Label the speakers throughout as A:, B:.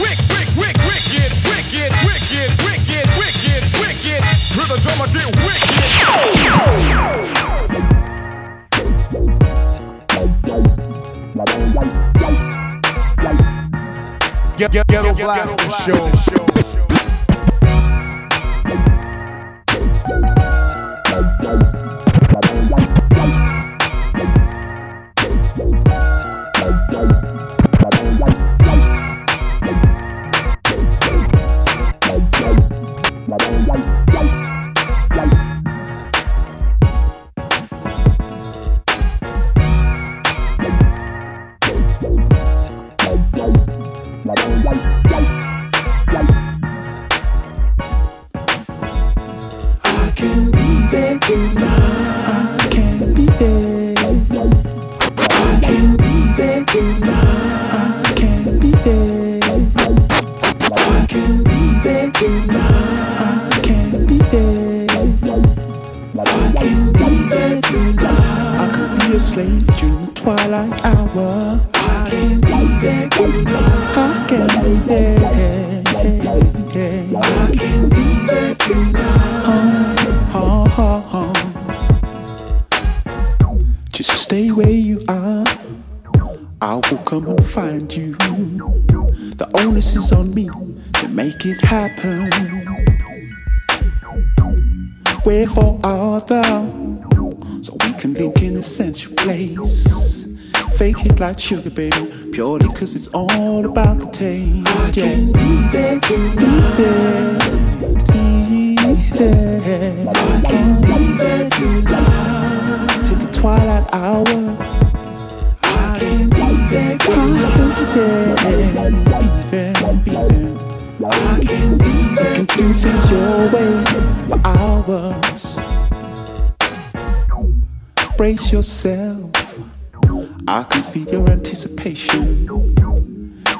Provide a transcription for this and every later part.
A: wick, wick, wick, wick, wicked, wicked, wicked, wicked, wicked, wicked. Rhythm drummer get wicked.
B: Get, get, ghetto blaster show.
C: I like sugar, baby, purely cause it's all about the taste. Yeah. Be there, be there, be there. Feel your anticipation.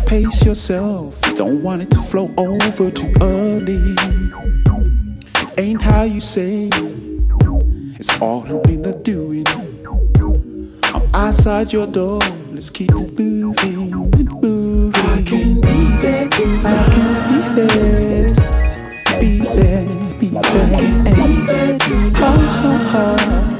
C: Pace yourself. Don't want it to flow over too early. Ain't how you say. It's all in the doing. I'm outside your door. Let's keep it moving, moving. I can be there. I can be there. Be there, be there. Ha ha ha.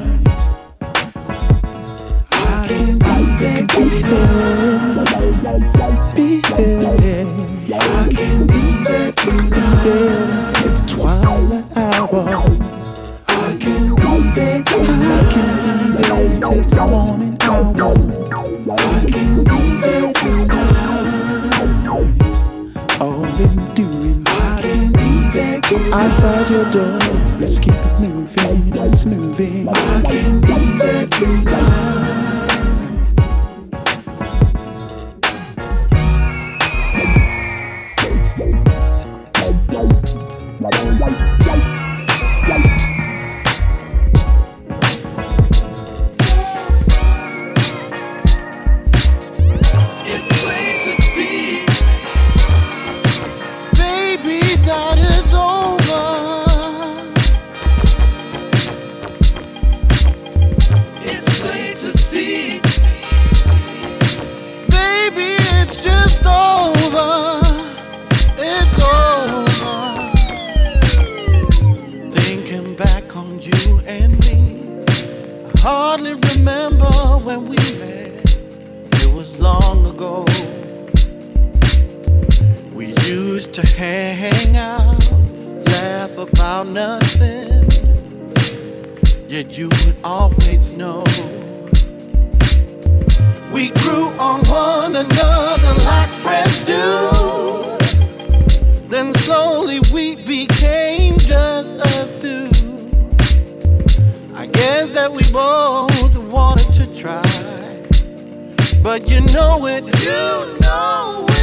D: but you know it. You know it.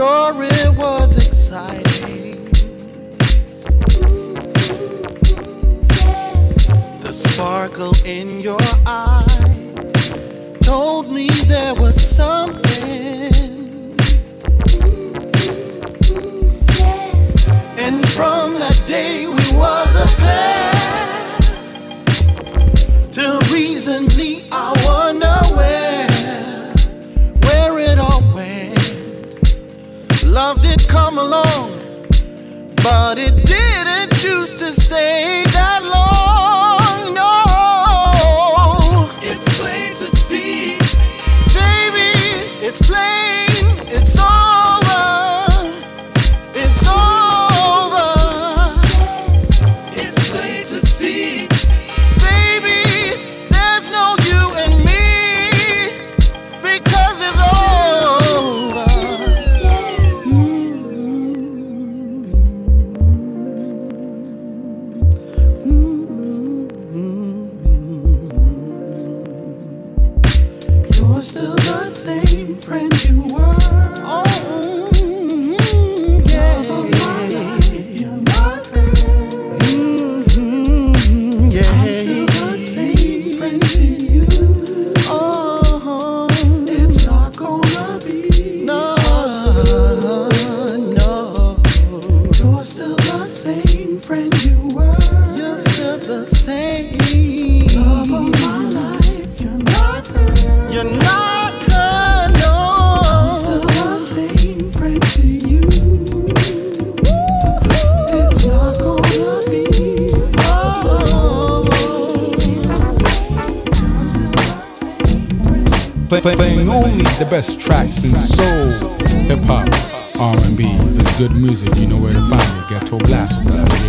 D: sure it was exciting. The sparkle in your eye told me there was something. And from that day we was a pair. Till recently I wonder where. come along, but it didn't choose to stay.
E: best tracks in soul, hip hop, R&B. If it's good music, you know where to find it. Ghetto Blaster.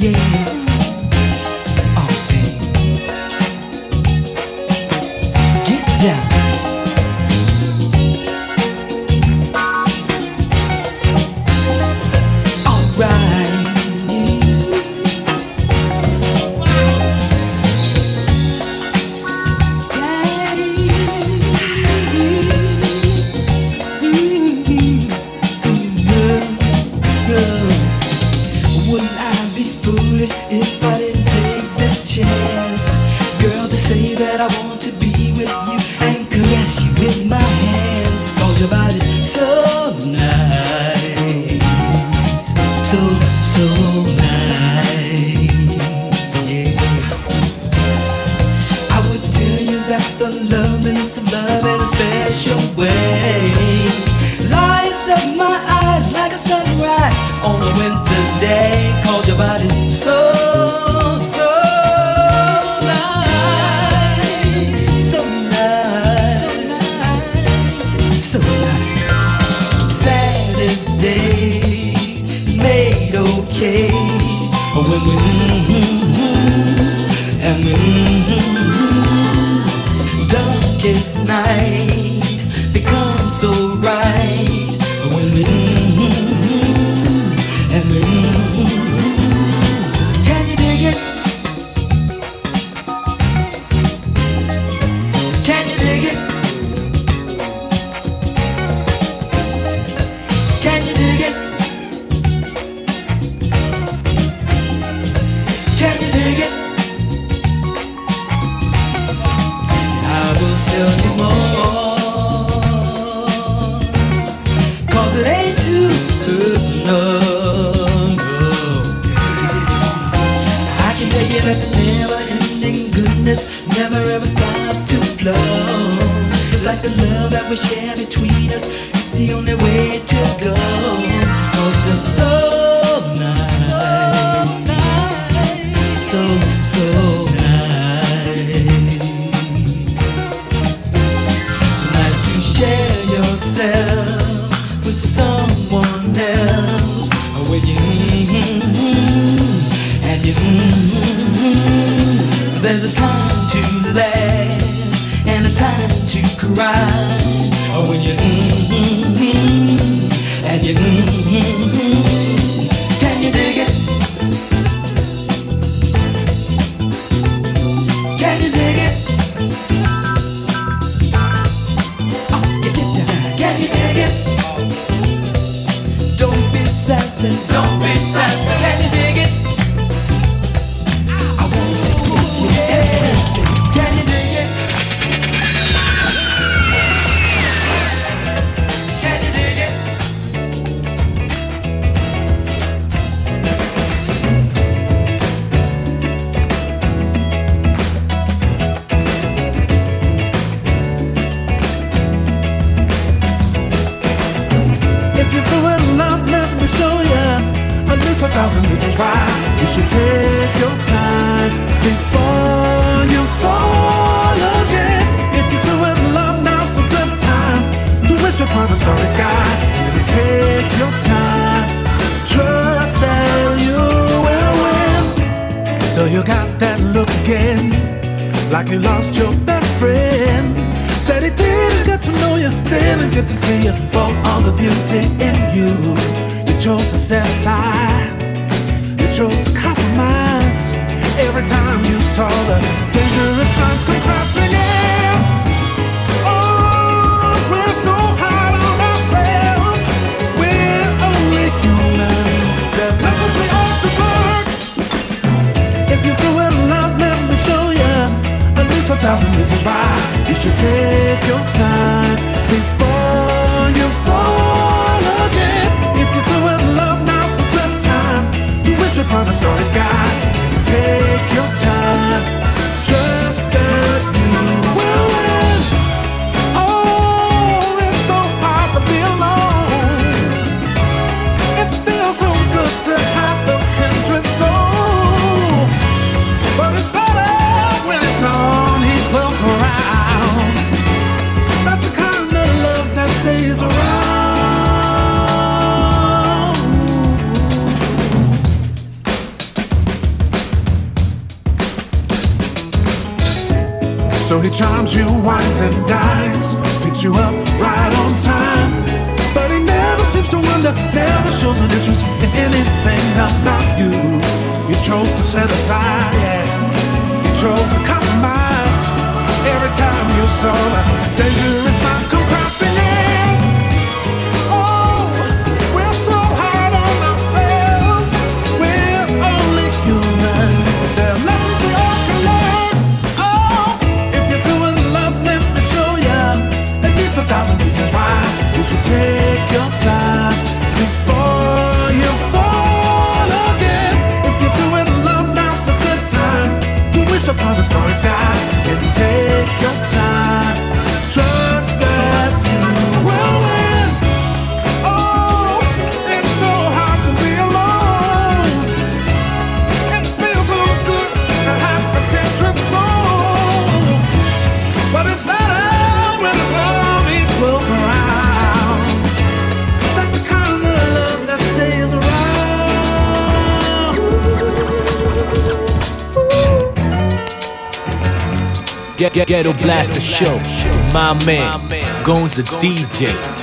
E: yeah.
F: So you
G: got that look again, like you lost your best friend. Said he didn't get to know you, didn't get to see you for all the beauty in you. You chose to set aside, you chose to compromise. Every time you saw the dangerous signs come crossing, yeah. Oh, we're so thousand reasons why you should take your time before you fall again. If you're through with love, now's the time to wish upon a starry sky and take your time. Chimes, you wines and dines, picks you up right on time. But he never seems to wonder, never shows an interest in anything about you. You chose to set aside, yeah. You chose to compromise. Every time you saw a dangerous
H: Ghetto Blaster Show. My man, Gones the DJ.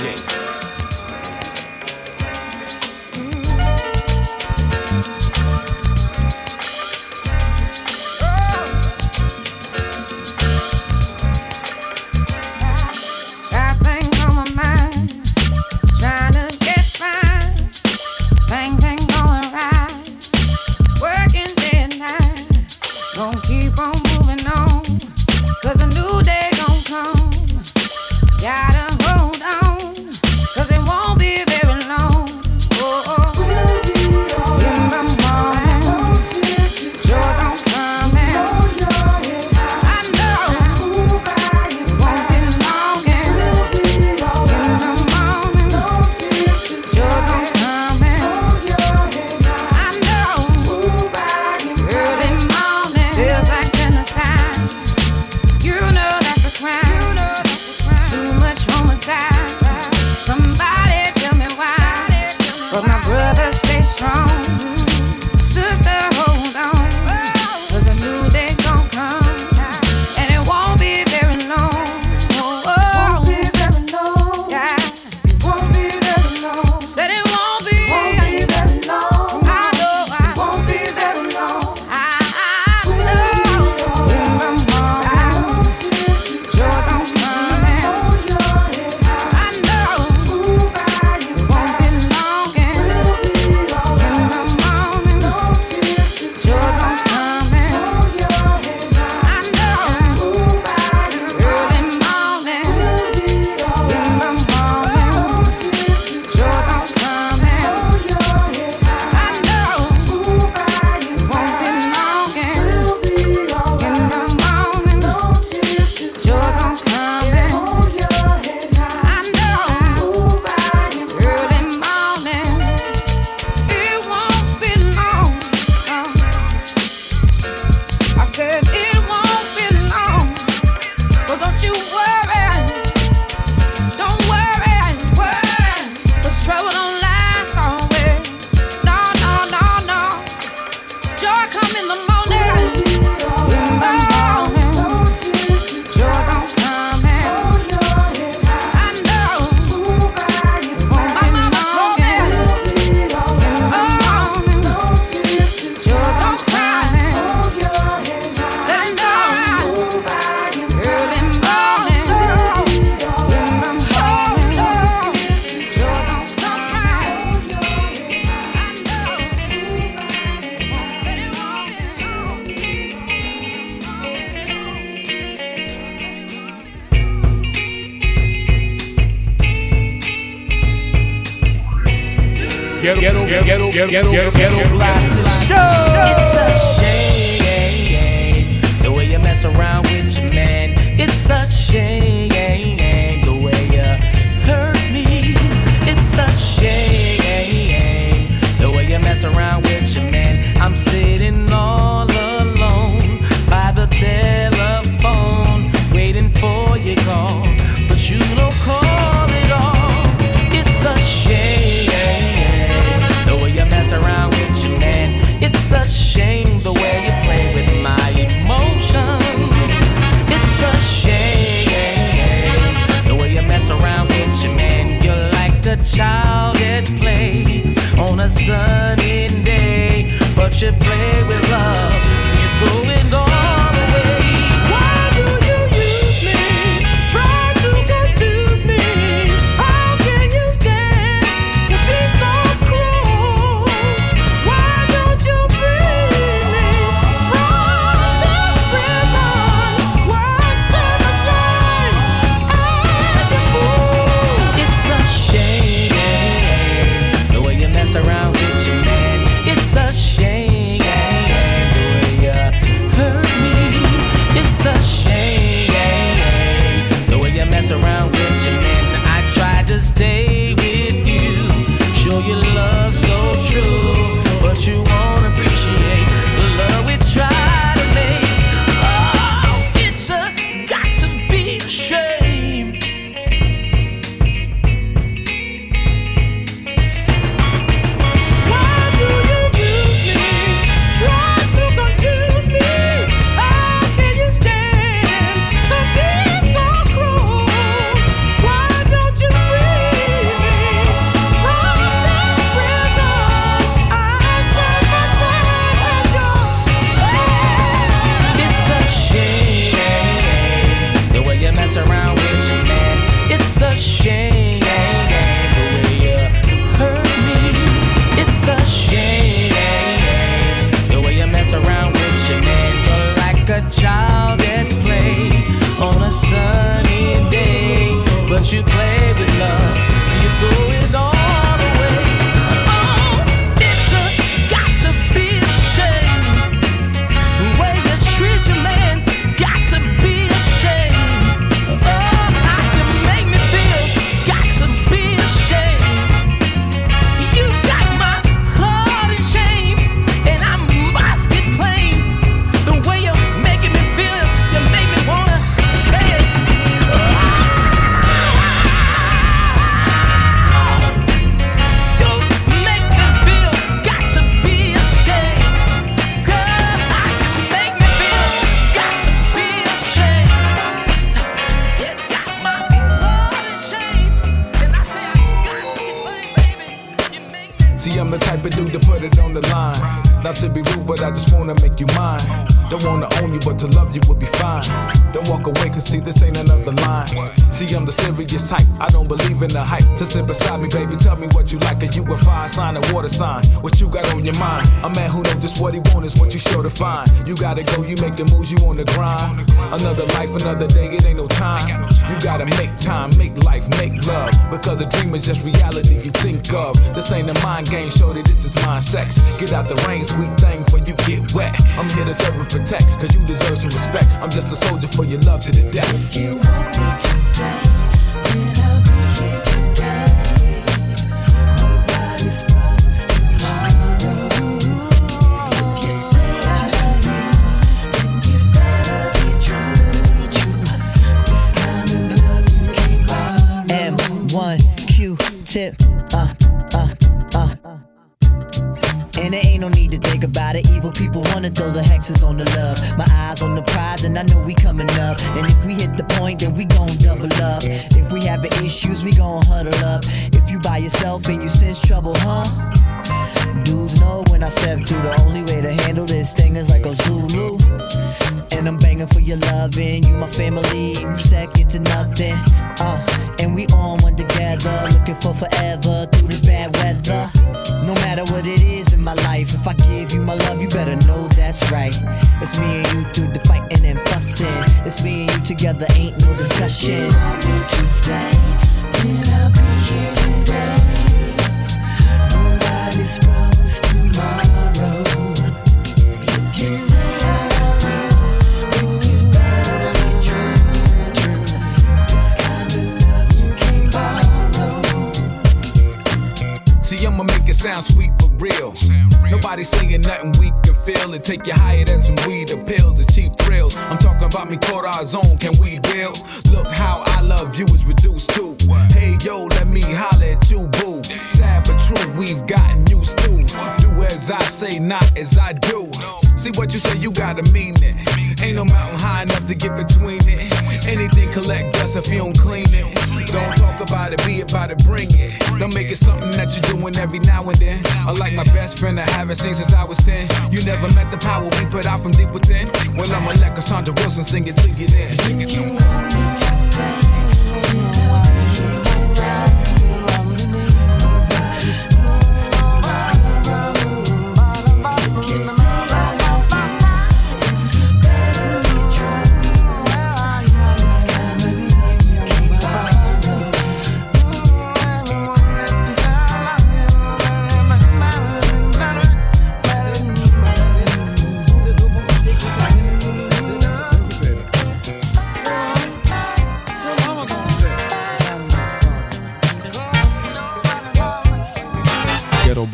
I: ghetto,
B: ghetto, ghetto, ghetto, ghetto, ghetto, ghetto blaster show.
J: It's a shame the way you mess around with your man. It's a shame the way you hurt me. It's a shame the way you mess around with your man. I'm sitting. sunny day, but you play with
K: Another life, another day, it ain't no time. You gotta make time, make life, make love. Because the dream is just reality you think of. This ain't a mind game, shorty, this is mind sex. Get out the rain, sweet thing, for you get wet. I'm here to serve and protect, cause you deserve some respect. I'm just a soldier for your love to the death.
L: You want me to stay,
M: And there ain't no need to think about it. Evil people wanna throw the hexes on the love. My eyes on the prize, and I know we coming up. And if we hit the point, then we gon' double up. If we having issues, we gon' huddle up. If you by yourself and you sense trouble, huh? Dudes know when I step through. The only way to handle this thing is like a Zulu. And I'm banging for your loving. You my family, you second to nothing. Uh, and we on one together, looking for forever through this bad weather. No matter what it is in my life, if I give you my love, you better know that's right. It's me and you through the fighting and fussing. It's me and you together, ain't no discussion.
L: You I'll be here today. Nobody's promised tomorrow.
K: See, it sound sweet but real. Nobody saying nothing we can feel. It take you higher than some weed or pills. It's cheap thrills. I'm talking about me quarter our zone. Can we deal? Look how I love you is reduced to. Hey yo, let me holler at you, boo. Sad but true, we've gotten used to. Do as I say, not as I do. See what you say, you gotta mean it. Ain't no mountain high enough to get between it. Anything collect dust if you don't clean it. Don't talk about it, be about it, bring it. Don't make it something that you're doing every now and then. I like my best friend, I haven't seen since I was 10. You never met the power we put out from deep within. Well, I'ma let Cassandra Wilson sing it to you then. Sing it to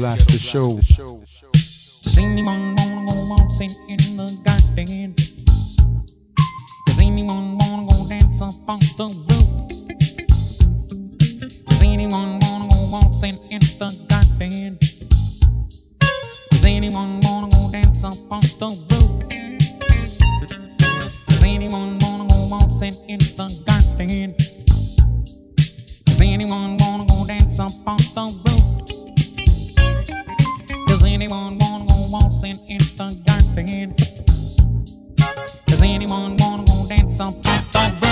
B: Ghetto Blaster Show.
N: Does anyone wanna go waltzing in the garden? Does anyone wanna go dance up on the roof? Does anyone wanna go waltzing in the garden? Does anyone wanna go dance up on the roof? Does anyone wanna go waltzing in the garden? Does anyone wanna go dance up on the roof? Anyone wanna go waltzing in the garden? Does anyone wanna go dance up on the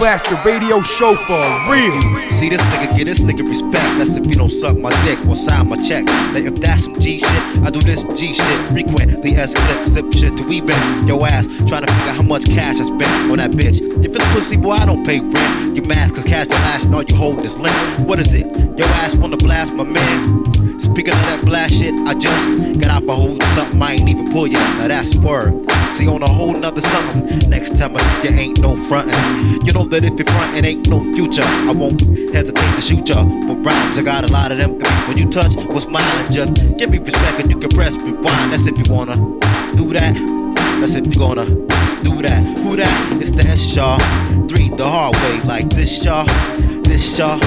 B: Blaster Radio Show for real.
O: See this nigga, get this nigga respect. That's if you don't suck my dick or sign my check. Now if that's some G shit, I do this G shit. Frequent the S click, zip shit till we bend your ass. Trying to figure out how much cash I spent on that bitch. If it's pussy, boy, I don't pay rent. You mad cause cash the last and all you hold is lint. What is it? Your ass wanna blast my man? Speaking of that blast shit, I just got out for holding something I ain't even pull yet. Now that's word. On a whole nother something. Next time I see you ain't no frontin'. You know that if you're frontin', ain't no future. I won't hesitate to shoot ya. For rhymes, I got a lot of them. When you touch what's mine, just give me respect and you can press rewind. That's if you wanna do that. That's if you gonna do that. Who that? It's the S y'all. Three the hard way, like this y'all. This y'all.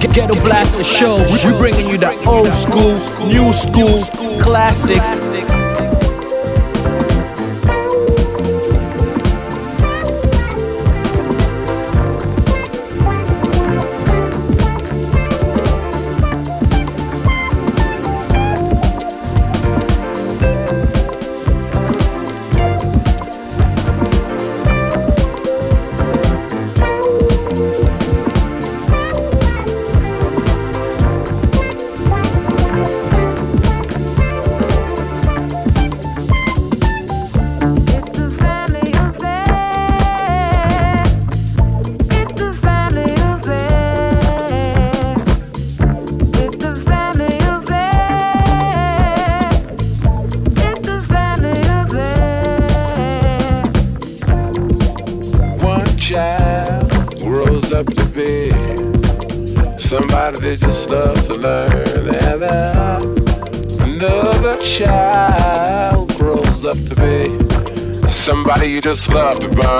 H: Ghetto Blaster Show. We bringing you the old school, new school, classics
P: just laughed about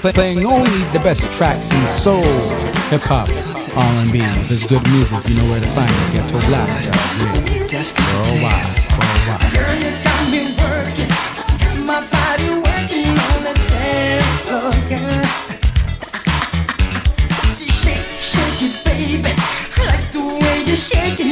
E: play, play, playing only the best tracks in soul, hip hop, R&B. If it's good music, you know where to find it. Ghetto Blaster. Uh, yeah. Worldwide. Worldwide.
Q: Girl, you got me working. Got my body working on the dance floor, shake, shake it, baby. I like the way you shake it.